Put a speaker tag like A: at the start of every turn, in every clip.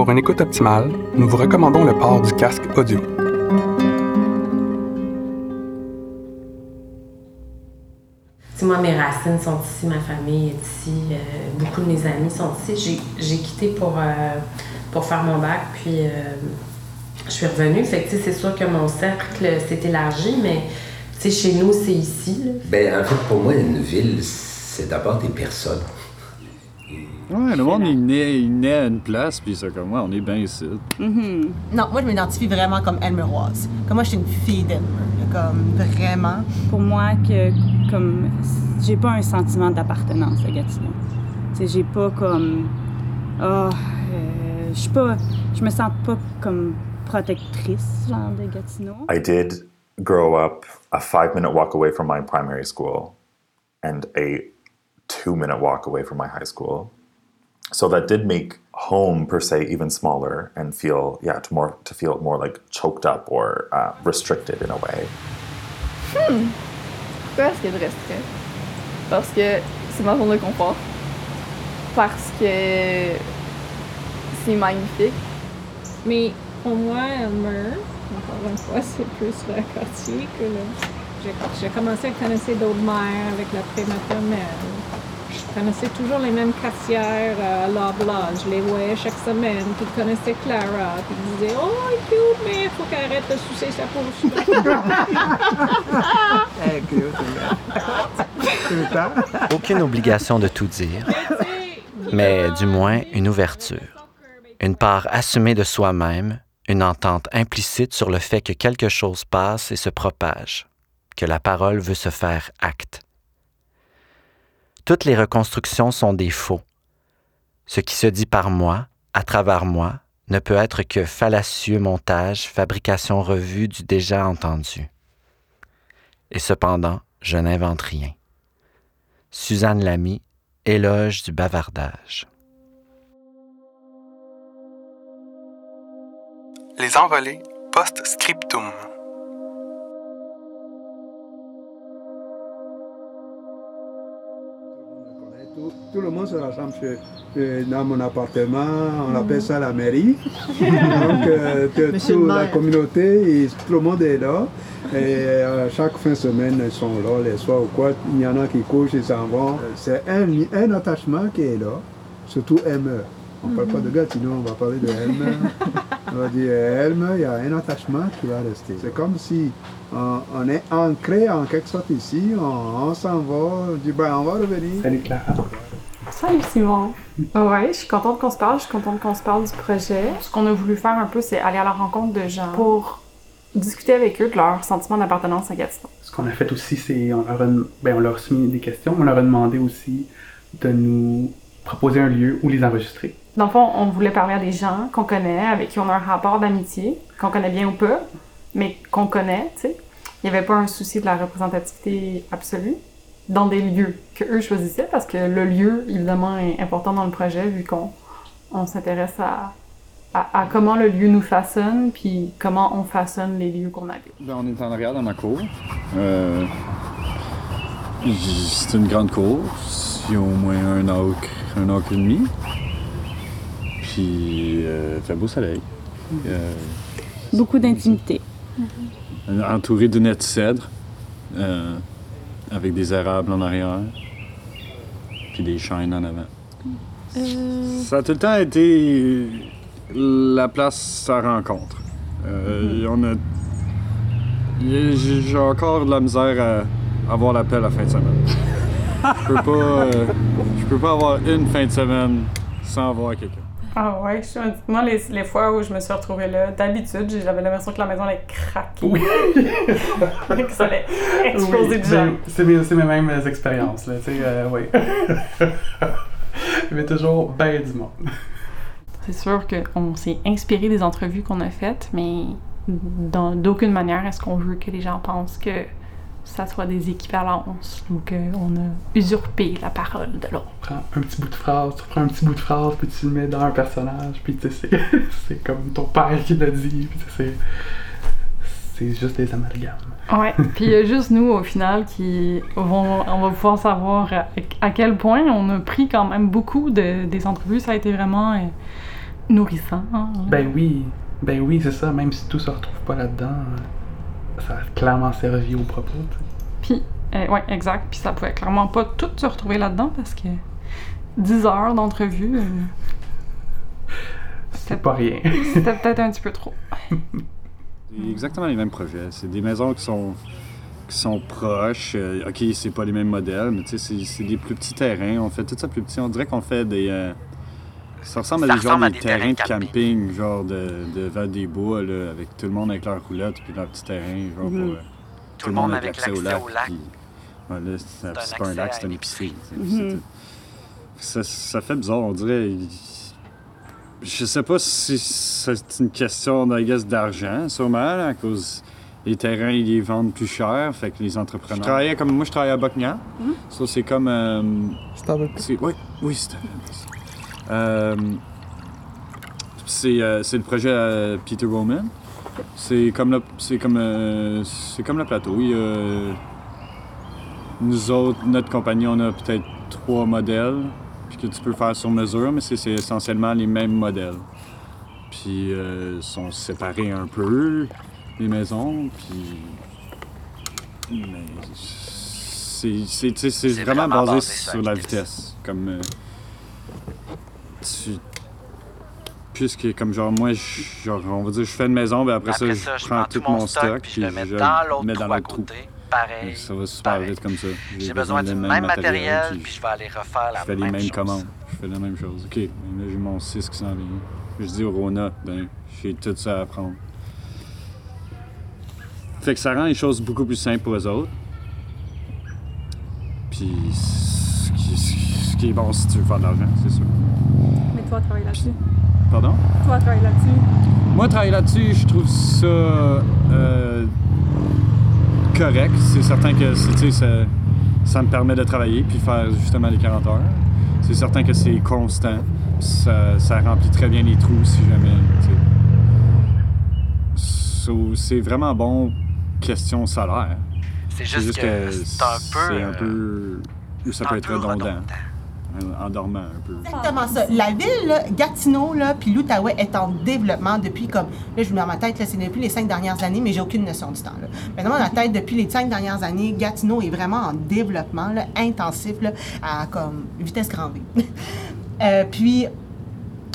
A: Pour une écoute optimale, nous vous recommandons le port du casque audio.
B: moi, mes racines sont ici, ma famille est ici, euh, beaucoup de mes amis sont ici. J'ai quitté pour, euh, pour faire mon bac, puis euh, je suis revenue. Fait que, c'est sûr que mon cercle s'est élargi, mais chez nous, c'est ici.
C: Ben, en fait, pour moi, une ville, c'est d'abord des personnes.
D: Ouais, le monde, il naît, il naît à une place, puis c'est comme, ouais, on est bien ici.
E: Mm-hmm. Non, moi, je m'identifie vraiment comme Elmeroise. Comme moi, je suis une fille d'Elmer. Comme vraiment.
F: Pour moi, que, comme, j'ai pas un sentiment d'appartenance à Gatineau. Tu j'ai pas comme, oh, je suis pas, je me sens pas comme protectrice, genre, de Gatineau.
G: I did grow up a five minute walk away from my primary school and a two minute walk away from my high school. So that did make home per se even smaller and feel yeah to more to feel more like choked up or uh, restricted in a way.
H: Hmm. Pourquoi est-ce qu'il y a de restreint? Parce que c'est ma zone de confort. Parce que c'est magnifique.
I: Mais pour moi, Elmer, encore une fois, c'est plus le quartier que le... J'ai commencé à connaître d'autres mères avec la prématernelle je connaissais toujours les mêmes quartières à Loblaw. Je les voyais chaque semaine. Puis ils connaissaient Clara. Puis ils disaient Oh, elle est cute, mais il faut qu'elle arrête de sucer sa pousse.
J: Aucune obligation de tout dire, mais du moins une ouverture. Une part assumée de soi-même, une entente implicite sur le fait que quelque chose passe et se propage, que la parole veut se faire acte. Toutes les reconstructions sont des faux. Ce qui se dit par moi, à travers moi, ne peut être que fallacieux montage, fabrication revue du déjà entendu. Et cependant, je n'invente rien. Suzanne Lamy, éloge du bavardage.
A: Les envolées post-scriptum.
K: Tout, le monde se rassemble dans mon appartement, on appelle ça la mairie. Donc, euh, toute la communauté, tout le monde est là. Et euh, chaque fin de semaine, ils sont là, les soirs ou quoi. Il y en a qui couchent, ils s'en vont. C'est un, un, attachement qui est là, surtout Elmer. On ne parle pas de Gatineau, on va parler de Elmer. on va dire Elmer, il y a un attachement qui va rester. C'est comme si on, est ancré en quelque sorte ici, on, s'en va, on dit ben on va revenir.
L: Salut Clara.
M: Salut Simon. Ouais, je suis contente qu'on se parle, je suis contente qu'on se parle du projet. Ce qu'on a voulu faire un peu, c'est aller à la rencontre de gens pour discuter avec eux de leur sentiment d'appartenance à Gatineau.
L: Ce qu'on a fait aussi, c'est on leur a, ben, on leur a soumis des questions, on leur a demandé aussi de nous proposer un lieu où les enregistrer.
M: Dans le fond, on voulait parler à des gens qu'on connaît, avec qui on a un rapport d'amitié, qu'on connaît bien ou pas, mais qu'on connaît, tu sais. Il n'y avait pas un souci de la représentativité absolue dans des lieux que eux choisissaient parce que le lieu, évidemment, est important dans le projet vu qu'on on, s'intéresse à, à, comment le lieu nous façonne puis comment on façonne les lieux qu'on habite.
D: Ben, on est en arrière dans ma cour. Euh, c'est une grande cour. Il y a au moins un acre, un acre et demi. Puis, euh, fait beau soleil. Euh,
F: Beaucoup d'intimité.
D: Entouré de net cèdre, euh, avec des érables en arrière, puis des chênes en avant. Euh. Ça a tout le temps été la place sa rencontre. Euh, on a... J'ai encore de la misère à avoir l'appel à la fin de semaine. Je peux pas, je peux pas avoir une fin de semaine sans voir quelqu'un.
M: Ah ouais, moi, les, les, fois où je me suis retrouvée là, d'habitude, j'avais l'impression que la maison allait craquer. Oui. que ça allait exploser de gens.
L: C'est mes, mes mêmes expériences, là, tu sais, euh, oui. Il y avait toujours bien du monde.
M: C'est sûr qu'on s'est inspiré des entrevues qu'on a faites, mais d'aucune manière est-ce qu'on veut que les gens pensent que ça soit des équivalences ou qu'on a usurpé la parole de l'autre.
L: Prends un petit bout de phrase, tu prends un petit bout de phrase, puis tu le mets dans un personnage, puis tu sais, c'est comme ton père qui l'a dit, puis c'est c'est juste des amalgames.
M: Ouais, puis il y a juste nous au final qui vont, on va pouvoir savoir à, quel point on a pris quand même beaucoup de, des entrevues. Ça a été vraiment euh, nourrissant.
L: Ben oui, ben oui, c'est ça. Même si tout se retrouve pas là-dedans, ça a clairement servi au propos.
M: Puis, euh, ouais, exact. Puis ça pouvait clairement pas tout se retrouver là-dedans parce que 10 heures d'entrevue, euh,
L: C'est pas rien.
M: c'était peut-être un petit peu trop.
D: C'est exactement les mêmes projets. C'est des maisons qui sont, qui sont proches. Euh, OK, c'est pas les mêmes modèles, mais tu sais, c'est- c'est des plus petits terrains. On fait tout ça plus petit. On dirait qu'on fait des. euh, ça ressemble
J: Ça
D: à des,
J: ressemble à
D: des terrains de camping, genre de, de Val des Bois, là, avec tout le monde avec leur roulotte puis leur petit terrain, genre
J: Mhm.
D: pour. euh,
J: Tout le monde avec l'accès au lac.
D: puis- ouais, là, c'est pas un lac, c'est une épicerie.
J: Mhm.
D: puis ça, ça fait bizarre, on dirait. Je sais pas si c'est une question, d'argent, sûrement, là, à cause les terrains, ils les vendent plus cher, fait que les entrepreneurs... Je travaillais comme... Moi, je travaillais à Buckingham. Ça, c'est comme... euh, c'est- Oui, oui, c'était... Euh, c'est euh, c'est le projet euh, Peter Bowman. C'est comme le, c'est comme, euh, c'est comme le plateau. Il nous autres, notre compagnie, on a peut-être trois modèles puis que tu peux faire sur mesure, mais c'est essentiellement les mêmes modèles. Puis euh, ils sont séparés un peu, les maisons, puis... Mais c'est vraiment,
J: vraiment
D: basé,
J: basé sur
D: sur
J: la
D: vitesse. Comme... euh, tu- Puisque, comme genre, moi, genre, on va dire, je fais une maison, puis après,
J: Après
D: ça,
J: ça,
D: je prends tout mon stock,
J: puis je le mets dans l'autre trou à côté. Pareil,
D: Ça va super
J: pareil.
D: vite comme ça.
J: J'ai besoin du même matériel, puis je vais aller refaire la
D: Je fais les
J: même
D: mêmes
J: chose.
D: commandes. Je fais la même chose. OK, mais là, j'ai mon 6 qui s'en vient. Je dis au Rona, ben, j'ai tout ça à apprendre. Fait que ça rend les choses beaucoup plus simples pour eux autres. Puis, ce qui, ce qui est bon si tu veux faire de l'argent, c'est sûr.
I: Toi, travaille là-dessus.
D: Pardon?
I: Toi, travaille là-dessus.
D: Moi, travailler là-dessus, je trouve ça euh, correct. C'est certain que c'est- tu sais, ça, ça me permet de travailler puis faire justement les 40 heures. C'est certain que c'est constant. Ça, ça remplit très bien les trous si jamais. So, c'est vraiment bon question salaire.
J: C'est juste que c'est un peu,
D: C'est un peu. Ça peut
J: un
D: être redondant.
J: redondant.
D: En- Endormant un peu.
E: Exactement ça. La ville, là, Gatineau, là, puis l'Outaouais est en développement depuis comme. Là, je me mets dans ma tête, c'est depuis les cinq dernières années, mais j'ai aucune notion du temps. Là. Dans ma tête, depuis les cinq dernières années, Gatineau est vraiment en développement là, intensif, là, à comme vitesse grand V. Euh, puis,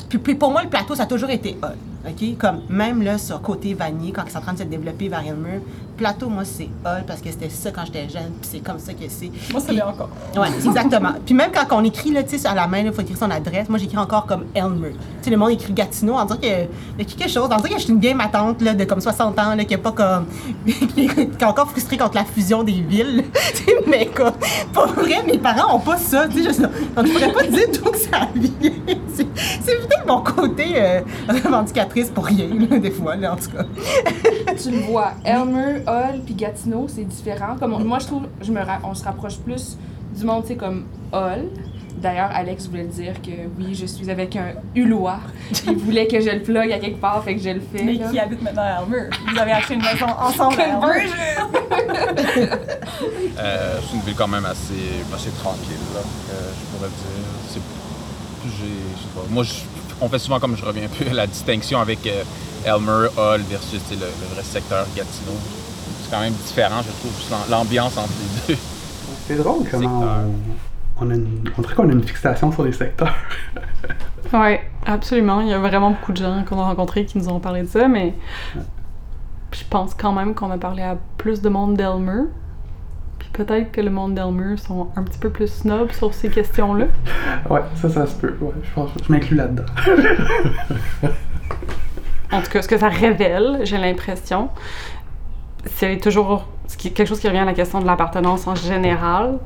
E: puis, puis pour moi, le plateau, ça a toujours été hot. OK? Comme même là, sur côté Vanier, quand c'est en train de se développer vers Elmer, plateau, moi, c'est hot parce que c'était ça quand j'étais jeune, puis c'est comme ça que c'est.
I: Moi, ça
E: Puis-
I: l'est encore.
E: oui, exactement. Puis même quand on écrit là, tu sais, à la main, il faut écrire son adresse. Moi, j'écris encore comme Elmer. Tu sais, le monde écrit Gatineau. On dirait que y a quelque chose. On dirait que je suis une vieille matante là, de comme 60 ans, là, qui est pas comme. qui est encore frustrée contre la fusion des villes. Tu sais, Mais comme, pour vrai, mes parents ont pas ça. Tu sais, je, donc, je pourrais pas dire d'où que ça vient. C'est c'est peut-être mon côté euh, pour rien, là, des fois, là, en tout cas.
N: tu le vois. Elmer, Hall, puis Gatineau, c'est différent. Comme on- moi, je trouve, je me ra- on se rapproche plus du monde, tu sais, comme Hall. D'ailleurs, Alex voulait dire que oui, je suis avec un Ulois. Il voulait que je le plug à quelque part, fait que je le fais.
I: Mais
N: là.
I: qui habite maintenant à Elmer? Vous avez acheté une maison ensemble à Elmer?
O: Euh, c'est une ville quand même assez, assez tranquille, là, euh, je pourrais dire. C'est j'ai, je sais pas. Moi, je- on fait souvent, comme je reviens un peu, la distinction avec euh, Elmer, Hall versus le, le vrai secteur Gatineau. C'est quand même différent, je trouve, l'am- l'ambiance entre les deux.
L: C'est drôle comment on, on, a une, on dirait qu'on a une fixation sur les secteurs.
M: Oui, absolument. Il y a vraiment beaucoup de gens qu'on a rencontrés qui nous ont parlé de ça, mais je pense quand même qu'on a parlé à plus de monde d'Elmer. Peut-être que le monde d'Elmer sont un petit peu plus snobs sur ces questions-là.
L: Ouais, ça, ça se peut. Ouais, je pense je m'inclus là-dedans.
M: En tout cas, ce que ça révèle, j'ai l'impression, c'est toujours ce qui- quelque chose qui revient à la question de l'appartenance en général.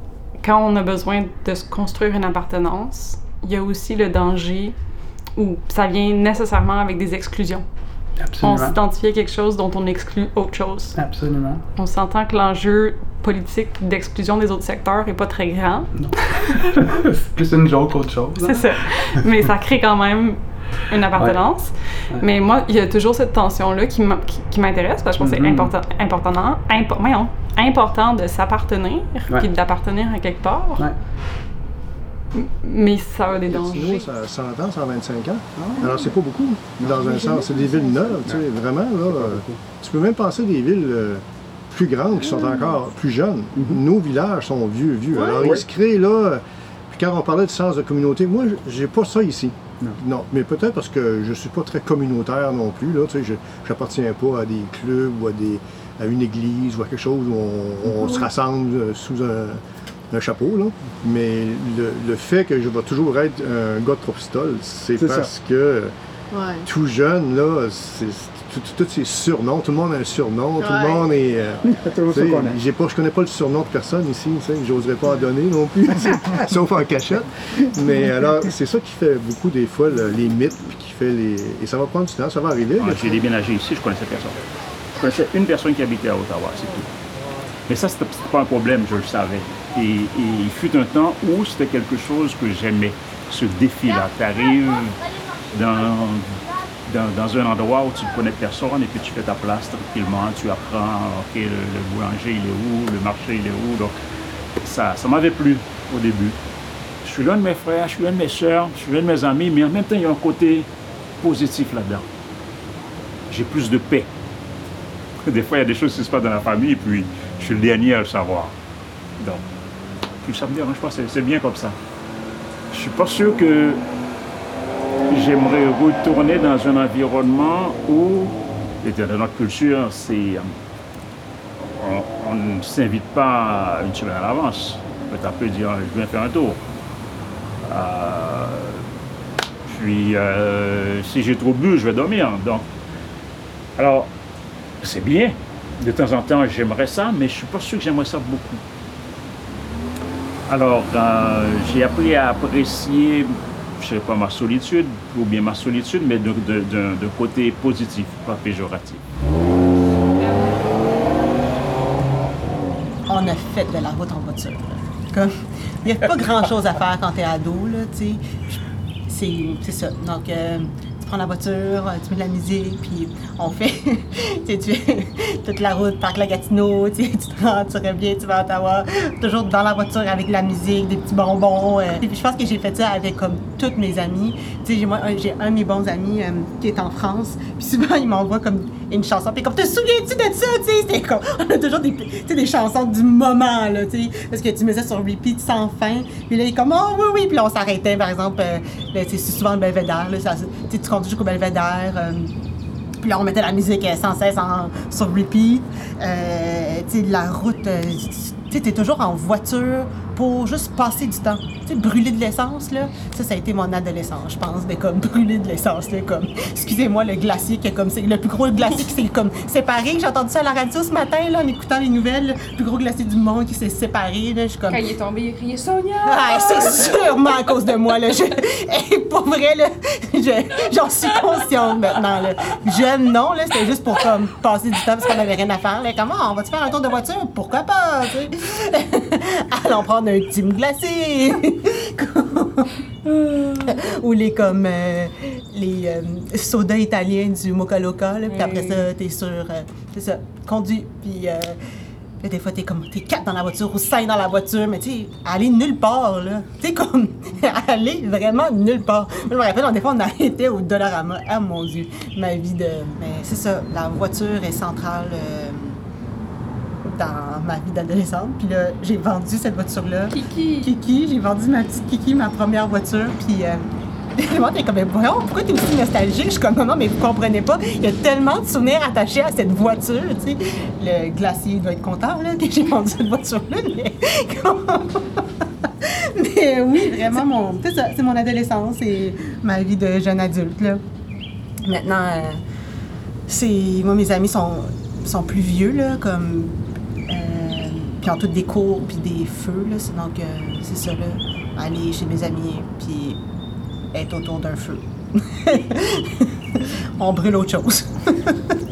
M: Quand on a besoin de se construire une appartenance, il y a aussi le danger où ça vient nécessairement avec des exclusions.
L: Absolument.
M: On s'identifie à quelque chose dont on exclut autre chose.
L: Absolument.
M: On s'entend que l'enjeu politique d'exclusion des autres secteurs est pas très grand.
L: c'est plus une joke qu'autre chose. hein.
M: C'est ça. Mais ça crée quand même une appartenance.
L: Ouais. Ouais.
M: Mais moi, il y a toujours cette tension-là qui m'intéresse parce que je pense que c'est
L: Mhm.
M: important, important, impo- voyons, important de s'appartenir
L: Ouais.
M: puis d'appartenir à quelque part. Mais ça a des dangers.
P: ça a 100 ans, 125 ans. Alors, c'est pas beaucoup, dans un sens. C'est des villes neuves, tu sais, vraiment, là. euh, Tu peux même penser des villes euh, plus grandes qui sont encore plus jeunes. Nos villages sont vieux, vieux.
K: Ouais,
P: Alors,
K: ouais.
P: ils se créent, là... Puis quand on parlait de sens de communauté, moi, j'ai pas ça ici.
K: Non.
P: mais peut-être parce que je suis pas très communautaire non plus, là. Tu sais, je j'appartiens pas à des clubs ou à, des, à une église ou à quelque chose où on, on se rassemble euh, sous un, un chapeau, là. Mais le, le fait que je vais toujours être un gars de Tropistol, c'est
K: ça.
P: parce que
E: Ouais.
P: tout jeune, là, c'est tous ces surnoms, tout le monde a un surnom, tout le monde est. euh,
K: Tout le monde
P: tu sais,
K: se connaît.
P: j'ai pas, je connais pas le surnom de personne ici, tu sais, j'oserais pas en donner non plus, sauf en cachette. Mais alors, c'est ça qui fait beaucoup des fois le- les mythes, puis qui fait les. Et ça va prendre du temps, ça va arriver.
Q: Ouais. J'ai déménagé ici, je connaissais personne. Je connaissais une personne qui habitait à Ottawa, c'est tout. Mais ça, c'était pas un problème, je le savais. Et, et il fut un temps où c'était quelque chose que j'aimais, ce défi-là. Tu arrives dans, dans, un endroit où tu ne connais personne et puis tu fais ta place tranquillement, tu apprends, OK, le, boulanger, il est où, le marché, il est où. Donc, ça, ça m'avait plu au début. Je suis l'un de mes frères, je suis l'un de mes soeurs, je suis l'un de mes amis, mais en même temps, il y a un côté positif là-dedans. J'ai plus de paix. Des fois, il y a des choses qui se passent dans la famille, puis je suis le dernier à le savoir. Donc, puis ça me dérange pas, c'est bien comme ça. Je suis pas sûr que j'aimerais retourner dans un environnement où, dans notre culture, c'est euh, on, on ne s'invite pas une semaine à l'avance. Tu peux dire, je viens faire un tour. Euh, puis, euh, si j'ai trop bu, je vais dormir. Donc, alors, c'est bien. De temps en temps, j'aimerais ça, mais je suis pas sûr que j'aimerais ça beaucoup. Alors, j'ai appris à apprécier, je sais pas, ma solitude, ou bien ma solitude, mais de, de- d'un- d'un côté positif, pas péjoratif.
E: on a fait de la route en voiture. Comme, il n'y a pas grand-chose à faire quand tu es ado, là, tu sais. C'est, ça. Donc, euh, tu prends la voiture, euh, tu mets de la musique, puis on fait tu toute la route, parc la Gatineau, tu te rends, tu reviens, tu vas à Ottawa, toujours dans la voiture avec de la musique, des petits bonbons. euh. Et puis je pense que j'ai fait ça avec comme toutes mes amies. Tu sais, j'ai, moi, un- de mes bons amis euh, qui est en France, puis souvent il m'envoie comme une chanson, puis comme te souviens-tu de ça, tu sais, on a toujours des, des chansons du moment là, tu sais, parce que tu mets ça sur repeat sans fin, puis là il est comme oh oui oui, puis là on s'arrêtait par exemple, euh, c'est souvent le Belvédère, là, tu conduis jusqu'au Belvédère. euh, puis là, on mettait la musique euh, sans cesse en- sur repeat. Euh, tu sais, la route, euh, tu sais, t'es toujours en voiture pour juste passer du temps. Tu sais, brûler de l'essence, là, ça, ça a été mon adolescence, je pense, de comme brûler de l'essence, là, comme, excusez-moi, le glacier qui est comme, c'est le plus gros glacier qui s'est comme séparé. J'ai entendu ça à la radio ce matin, là, en écoutant les nouvelles, le plus gros glacier du monde qui s'est séparé, là, je suis comme...
N: Quand il est tombé, il a crié Sonia!
E: Ah, c'est sûrement à cause de moi, là. Je, et pour vrai, là, je- j'en suis consciente maintenant, là. Jeune, non, là, c'était juste pour, comme, passer du temps parce qu'on avait rien à faire, là. Comment, on va-tu faire un tour de voiture? Pourquoi pas, tu sais? Allons prendre un team glacé! Ou les, comme, euh, les euh, sodas italiens du Mocha Loca, là. Puis après ça, t'es sur, euh, c'est ça, conduit, puis... Là, des fois, t'es comme, t'es quatre dans la voiture ou cinq dans la voiture, mais tu aller nulle part, là. Tu comme, aller vraiment nulle part. Moi, je me rappelle, des fois, on arrêtait au Dollarama. Ah, mon Dieu, ma vie de... Mais c'est ça, la voiture est centrale euh, dans ma vie d'adolescente. Puis là, j'ai vendu cette voiture-là.
N: Kiki!
E: Kiki, j'ai vendu ma petite Kiki, ma première voiture, puis... Euh, monde est comme, mais voyons, pourquoi t'es aussi nostalgique? Je suis comme, non, non, mais vous comprenez pas. Il y a tellement de souvenirs attachés à cette voiture, tu sais. Le glacier doit être content, là, que j'ai vendu cette voiture-là, mais... mais oui, vraiment, mon... C'est ça, c'est mon adolescence et ma vie de jeune adulte, là. Maintenant, euh, c'est... Moi, mes amis sont, sont plus vieux, là, comme... puis ont toutes des cours, puis des feux, là. C'est donc, euh, c'est ça, là. Aller chez mes amis, puis être autour d'un feu. On brûle autre chose.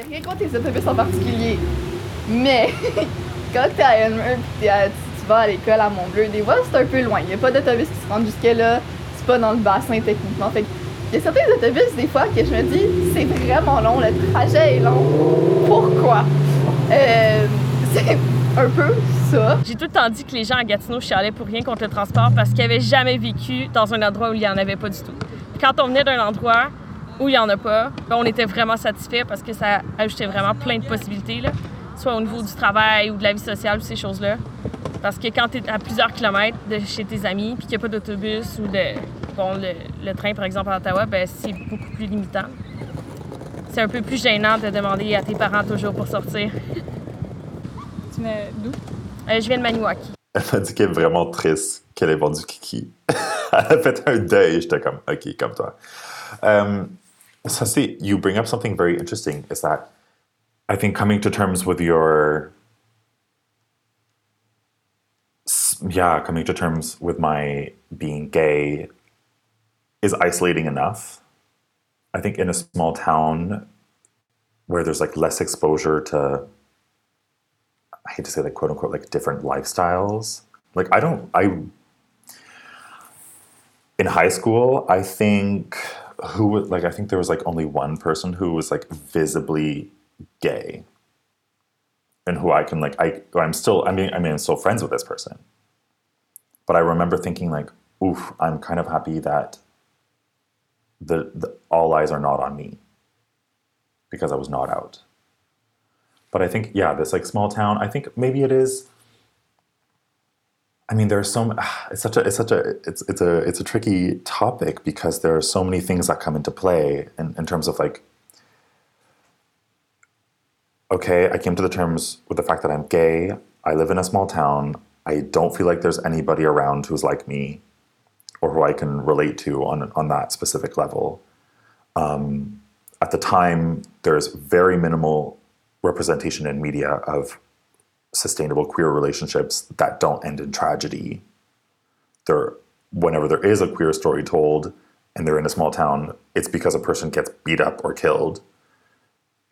H: A rien contre les autobus en particulier. Mais quand t'es à Elmer pis à- tu tu vas à l'école à Mont-Bleu, des fois c'est un peu loin. N'y a pas d'autobus qui se rendent jusque là. C'est pas dans le bassin techniquement. Fait y a certains autobus des fois que je me dis c'est vraiment long, le trajet est long. Pourquoi? Euh, c'est un peu ça.
R: J'ai tout le temps dit que les gens à Gatineau chialaient pour rien contre le transport parce qu'ils n'avaient jamais vécu dans un endroit où il n'y en avait pas du tout. Quand on venait d'un endroit où il n'y en a pas, ben, on était vraiment satisfait parce que ça ajoutait vraiment plein de possibilités, là, soit au niveau du travail ou de la vie sociale ou ces choses-là. Parce que quand tu es à plusieurs kilomètres de chez tes amis puis qu'il n'y a pas d'autobus ou de bon, le, le train, par exemple, à Ottawa, ben, c'est beaucoup plus limitant. C'est un peu plus gênant de demander à tes parents toujours pour sortir.
F: Tu venais d'où?
R: Euh, je viens de Maniwaki.
G: Elle m'a dit qu'elle est vraiment triste qu'elle ait vendu Kiki. Elle a fait un deuil. J'étais comme, OK, comme toi. Um, c'est, you bring up something very interesting, is that I think coming to terms with your, yeah, coming to terms with my being gay is isolating enough. I think in a small town where there's like less exposure to I hate to say like quote unquote like different lifestyles. Like I don't I in high school, I think who would like I think there was like only one person who was like visibly gay. And who I can like I I'm still I mean I mean I'm still friends with this person. But I remember thinking like, oof, I'm kind of happy that the, the all eyes are not on me because I was not out. But I think, yeah, this like small town, I think maybe it is. I mean, there's so m- it's such a it's such a it's it's a it's a tricky topic because there are so many things that come into play in, in terms of like okay, I came to the terms with the fact that I'm gay, I live in a small town, I don't feel like there's anybody around who's like me or who I can relate to on on that specific level. Um, at the time, there's very minimal representation in media of sustainable queer relationships that don't end in tragedy. There, whenever there is a queer story told and they're in a small town, it's because a person gets beat up or killed.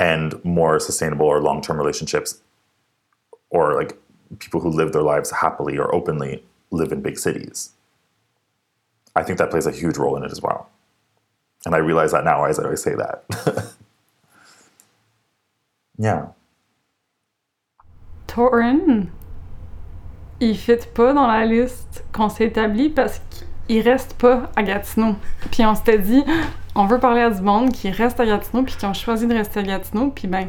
G: And more sustainable or long term relationships, or like people who live their lives happily or openly, live in big cities. I think that plays a huge role in it as well. And I realize that now as I always say that. yeah.
M: Torin, il fit pas dans la liste qu'on s'est établie parce qu'il reste pas à Gatineau. Puis on s'était dit, on veut parler à du monde qui reste à Gatineau puis qui ont choisi de rester à Gatineau. Puis ben,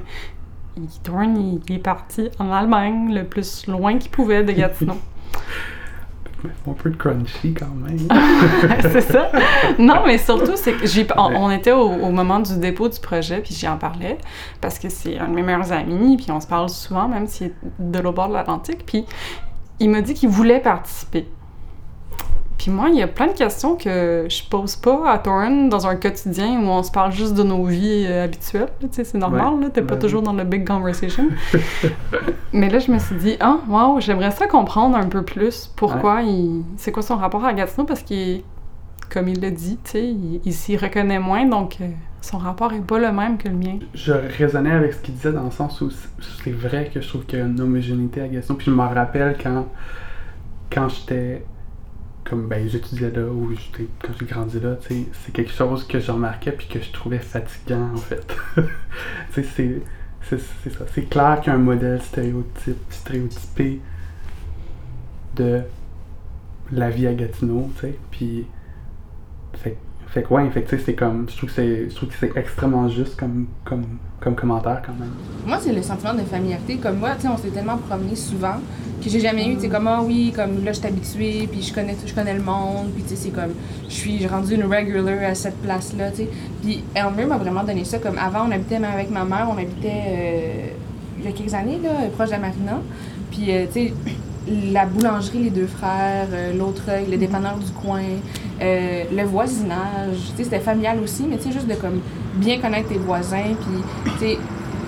M: Torin, il, il est parti en Allemagne le plus loin qu'il pouvait de Gatineau.
L: Un peu de crunchy quand même.
M: c'est ça. Non, mais surtout, c'est que j'ai, on, on était au, au moment du dépôt du projet, puis j'y en parlais, parce que c'est un de mes meilleurs amis, puis on se parle souvent, même s'il est de l'autre bord de l'Atlantique, puis il m'a dit qu'il voulait participer. Puis moi, il y a plein de questions que je pose pas à Torren dans un quotidien où on se parle juste de nos vies euh, habituelles. là, Tu sais, c'est normal,
L: Ouais.
M: là, t'es pas toujours dans le big conversation. Mais là, je me suis dit, ah, wow, j'aimerais ça comprendre un peu plus pourquoi il. C'est quoi son rapport à Gatineau parce qu'il, comme il l'a dit, tu sais, il, il s'y reconnaît moins, donc euh, son rapport est pas le même que le mien.
L: Je raisonnais avec ce qu'il disait dans le sens où c'est vrai que je trouve qu'il y a une homogénéité à Gatineau. Puis je m'en rappelle quand, quand j'étais. Comme ben, j'étudiais là ou quand j'ai grandi là, c'est quelque chose que je remarquais puis que je trouvais fatigant en fait. c'est. Ça. C'est clair qu'il y a un modèle stéréotype, stéréotypé de la vie à Gatineau, tu sais. Puis. Fait, fait que ouais, fait que c'est comme. Je trouve que c'est extrêmement juste comme, comme, comme commentaire quand même.
N: Moi, c'est le sentiment de familiarité. Comme moi, tu sais, on s'est tellement promené souvent que j'ai jamais eu, tu sais, comme, ah oui, comme là, je suis habituée, puis je connais, je connais le monde, puis tu sais, c'est comme, je suis rendue une regular à cette place-là, tu sais. Puis Elmer m'a vraiment donné ça. Comme avant, on habitait même avec ma mère, on habitait euh, il y a quelques années, là, proche de la marina. Puis, euh, tu sais, la boulangerie Les Deux Frères, euh, l'autre le dépanneur du coin, euh, le voisinage, c'était familial aussi, mais juste de comme bien connaître tes voisins, puis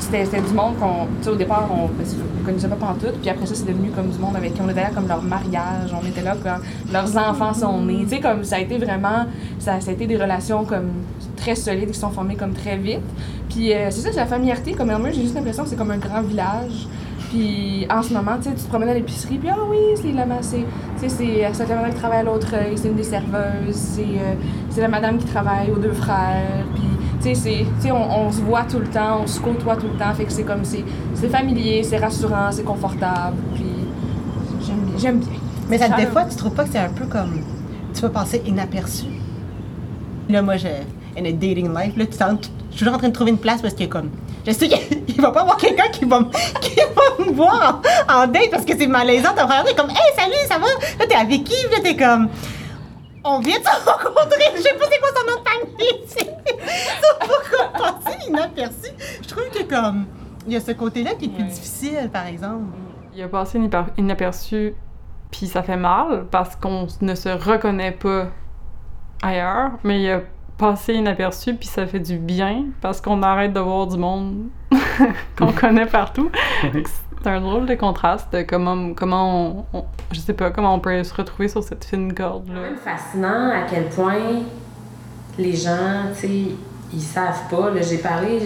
N: c'était du monde qu'on. Au départ, on ne connaissait pas pantoute. Puis après ça, c'est devenu comme du monde avec qui on était là comme leur mariage. On était là quand leurs enfants sont nés. Tu sais, comme ça a été vraiment. Ça, a été des relations comme très solides qui sont formées comme très vite. Puis euh, c'est ça, c'est la familiarité. Comme Elmer, j'ai juste l'impression que c'est comme un grand village. Puis en ce moment, tu te promènes à l'épicerie, puis ah oui, c'est la, c'est, c'est, la madame qui travaille à l'autre œil, c'est une des serveuses, c'est, euh, c'est la madame qui travaille aux deux frères, puis tu sais, on, on se voit tout le temps, on se côtoie tout le temps, fait que c'est comme, c'est, c'est familier, c'est rassurant, c'est confortable, puis j'aime bien. J'aime bien.
E: Mais ça, des fois, tu trouves pas que c'est un peu comme. Tu peux passer inaperçu? Là, moi, je. In a dating life, là, tu suis toujours en train de trouver une place parce que, comme. Je sais qu'il va pas y avoir quelqu'un qui va, me- qui va me voir en, en date parce que c'est malaisant. T'as regardé comme, hey, salut, ça va? Là, t'es avec qui? Là, t'es comme. On vient de se rencontrer. Je sais pas c'est quoi son nom de famille. C'est pourquoi? Passer inaperçu. Je trouve que, comme. Il y a ce côté-là qui est plus difficile, par exemple.
M: Il a passé inaper- inaperçu, puis ça fait mal parce qu'on ne se reconnaît pas ailleurs, mais il a passé inaperçu, puis ça fait du bien parce qu'on arrête de voir du monde qu'on connaît partout. C'est un drôle de contraste de comment, comment on, on- je sais pas, comment on peut se retrouver sur cette fine corde-là.
B: fascinant à quel point les gens, tu sais, ils savent pas. Là, j'ai parlé,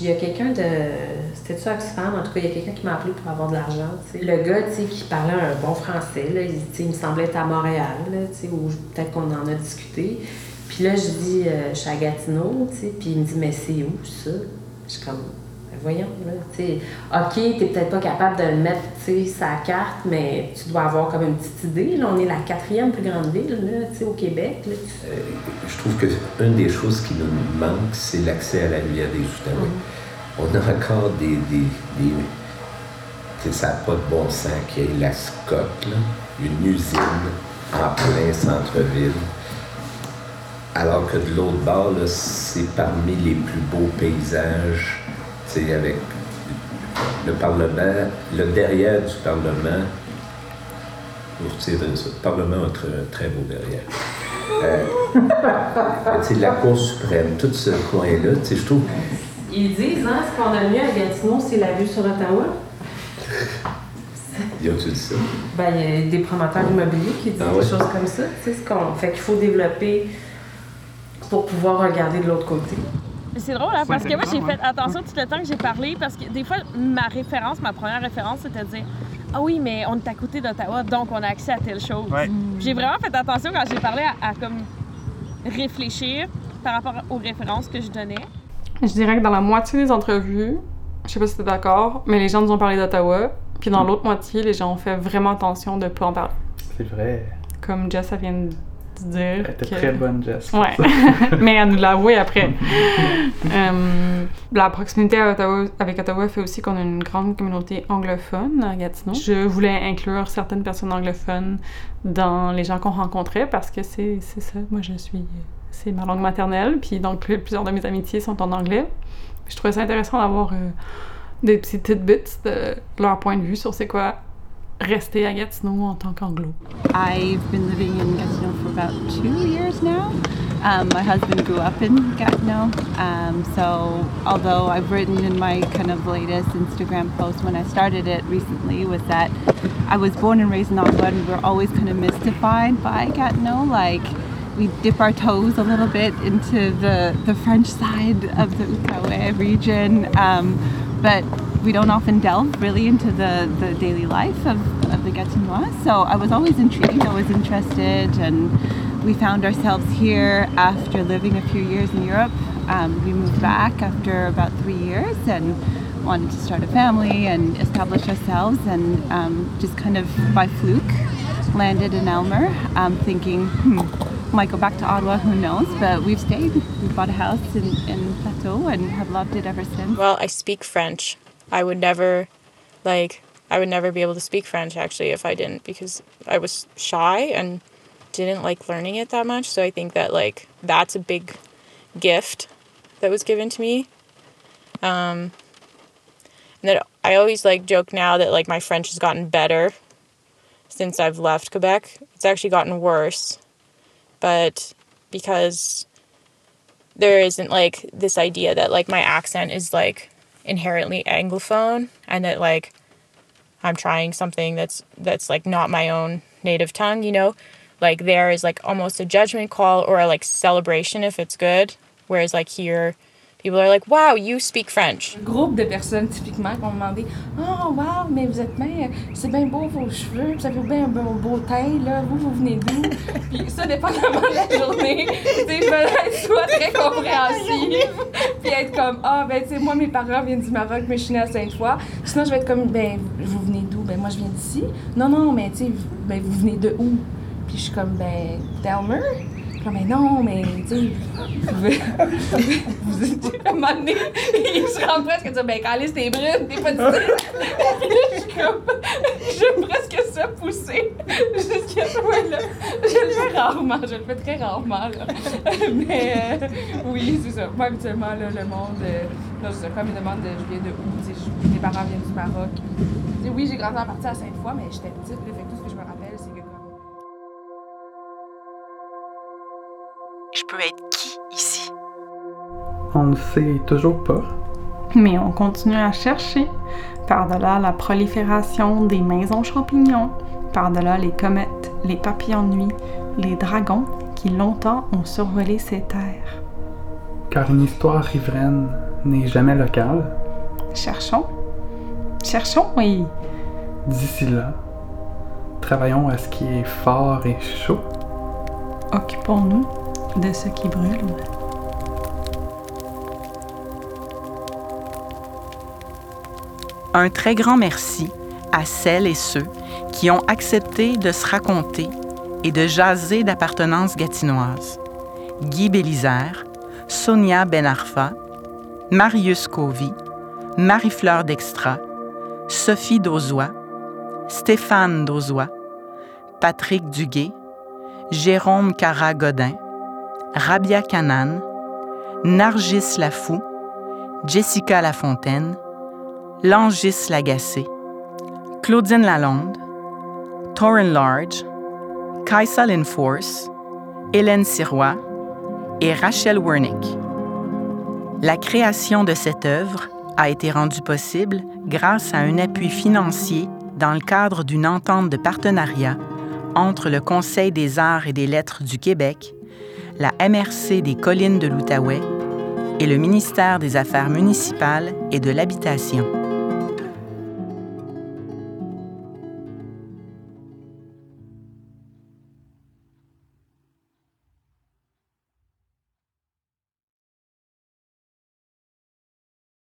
B: il y a quelqu'un de. C'était-tu Oxfam? En tout cas, il y a quelqu'un qui m'a appelé pour avoir de l'argent. Le gars, tu sais, qui parlait un bon français, là, il, me semblait être à Montréal, là, tu sais, ou peut-être qu'on en a discuté. Puis là, je dis, euh, je suis à Gatineau, tu sais, puis il me dit, mais c'est où ça? Je suis comme, Ben, voyons, là, tu sais, OK, t'es peut-être pas capable de le mettre, tu sais, sa carte, mais tu dois avoir comme une petite idée. Là, on est la quatrième plus grande ville, là, tu sais, au Québec. Là,
C: Euh, je trouve que une des choses qui nous manque, c'est l'accès à la rivière des Outaouais. On a encore des. des, des tu sais, ça n'a pas de bon sens qu'il y ait la Scott, là, une usine en plein centre-ville. Alors que de l'autre bord, c'est parmi les plus beaux paysages, sais, avec le Parlement, le derrière du Parlement. Tu sais, le Parlement a un très, beau derrière. Euh, la Cour suprême, tout ce coin-là, tu sais, je trouve.
B: Ils disent, hein, ce qu'on a mieux à Gatineau, c'est la vue sur Ottawa.
C: Y a-tu dit ça?
B: Ben, il y a des promoteurs immobiliers qui disent
C: Ah
B: des
C: ouais?
B: choses comme ça. Sais, ce qu'on fait qu'il faut développer pour pouvoir regarder de l'autre côté.
R: C'est drôle, hein, parce que moi, j'ai fait attention tout le temps que j'ai parlé, parce que des fois, ma référence, ma première référence, c'était de dire Ah oui, mais on est à côté d'Ottawa, donc on a accès à telle chose.
M: Ouais.
R: J'ai vraiment fait attention quand j'ai parlé à, à comme réfléchir par rapport aux références que je donnais.
M: Je dirais que dans la moitié des entrevues, je sais pas si t'es d'accord, mais les gens nous ont parlé d'Ottawa, puis dans l'autre moitié, les gens ont fait vraiment attention de pas en parler.
L: C'est vrai.
M: Comme Jess, elle vient de dire.
L: Elle était
M: que-
L: très bonne, Jess.
M: Ouais, mais elle nous l'a avoué après. Euh, la proximité Ottawa- avec Ottawa fait aussi qu'on a une grande communauté anglophone à Gatineau. Je voulais inclure certaines personnes anglophones dans les gens qu'on rencontrait parce que c'est c'est ça, moi je suis... C'est ma langue maternelle, puis donc plusieurs de mes amitiés sont en anglais. Puis je trouvais ça intéressant d'avoir euh, des petits tidbits de leur point de vue sur c'est quoi rester Gatineau en tant qu'anglo.
S: I've been living in Gatineau for about two years now. Um, my husband grew up in Gatineau, um, so although I've written in my kind of latest Instagram post when I started it recently was that I was born and raised in Ottawa and we're always kind of mystified by Gatineau, like we dip our toes a little bit into the, the French side of the Outaouais region, um, but we don't often delve really into the, the daily life of, of the Gatinois. So I was always intrigued, I was interested, and we found ourselves here after living a few years in Europe. Um, we moved back after about three years and wanted to start a family and establish ourselves, and um, just kind of by fluke landed in Elmer, um, thinking, hmm, might go back to Ottawa, who knows? But we've stayed. We bought a house in, in Plateau and have loved it ever since.
T: Well, I speak French. I would never, like, I would never be able to speak French actually if I didn't because I was shy and didn't like learning it that much. So I think that, like, that's a big gift that was given to me. Um, and that I always, like, joke now that, like, my French has gotten better since I've left Quebec. It's actually gotten worse. But because there isn't like this idea that like my accent is like inherently anglophone and that like I'm trying something that's that's like not my own native tongue, you know? Like there is like almost a judgment call or a like celebration if it's good, whereas like here people are like wow, you speak French.
N: Groupe de personnes typiquement qui ont demandé "Oh ah, wow, mais vous êtes bien c'est bien beau vos cheveux, vous avez bien un beau, beau teint là, vous vous venez d'où Puis ça dépendamment de la journée, très compréhensive, puis être comme ah ben tu sais moi mes parents viennent du Maroc mais je suis née à Sainte-Foy. Sinon je vais être comme ben vous venez d'où? Ben moi je viens d'ici. Non non, mais tu sais ben vous venez de où? Puis je suis comme, ben, Delmer? Comme, mais non, mais, tu sais, vous êtes à un moment donné, se rend presque à dire, ben, Calice, t'es brune, t'es pas. Puis là, je suis j'aime presque ça pousser jusqu'à ce point-là. Je le fais rarement, je le fais très rarement, là. Mais, euh, oui, c'est ça. Moi, habituellement, là, le monde, euh, ça, comme ils demandent, de, je viens de où, tu sais, je- mes parents viennent du Maroc. Tu sais, oui, j'ai grandi en partie à Sainte-Foy, mais j'étais petite, là, fait que
U: peux être qui ici?
L: On ne sait toujours pas.
M: Mais on continue à chercher, par-delà la prolifération des maisons champignons, par-delà les comètes, les papillons de nuit, les dragons qui longtemps ont survolé ces terres.
L: Car une histoire riveraine n'est jamais locale.
M: Cherchons. Cherchons, oui.
L: D'ici là, travaillons à ce qui est fort et chaud.
M: Occupons-nous de ce qui brûle.
U: Un très grand merci à celles et ceux qui ont accepté de se raconter et de jaser d'appartenance gatinoise. Guy Bélisère, Sonia Benarfa, Marius Covy, Marie-Fleur Dextra, Sophie Dauzois, Stéphane Dauzois, Patrick Duguay, Jérôme Cara-Godin, Rabia Canan, Nargis Lafou, Jessica Lafontaine, Langis Lagacé, Claudine Lalonde, Torrin Large, Kaisa Linforce, Hélène Sirois et Rachel Wernick. La création de cette œuvre a été rendue possible grâce à un appui financier dans le cadre d'une entente de partenariat entre le Conseil des arts et des lettres du Québec, la MRC des collines de l'Outaouais et le ministère des Affaires municipales et de l'Habitation.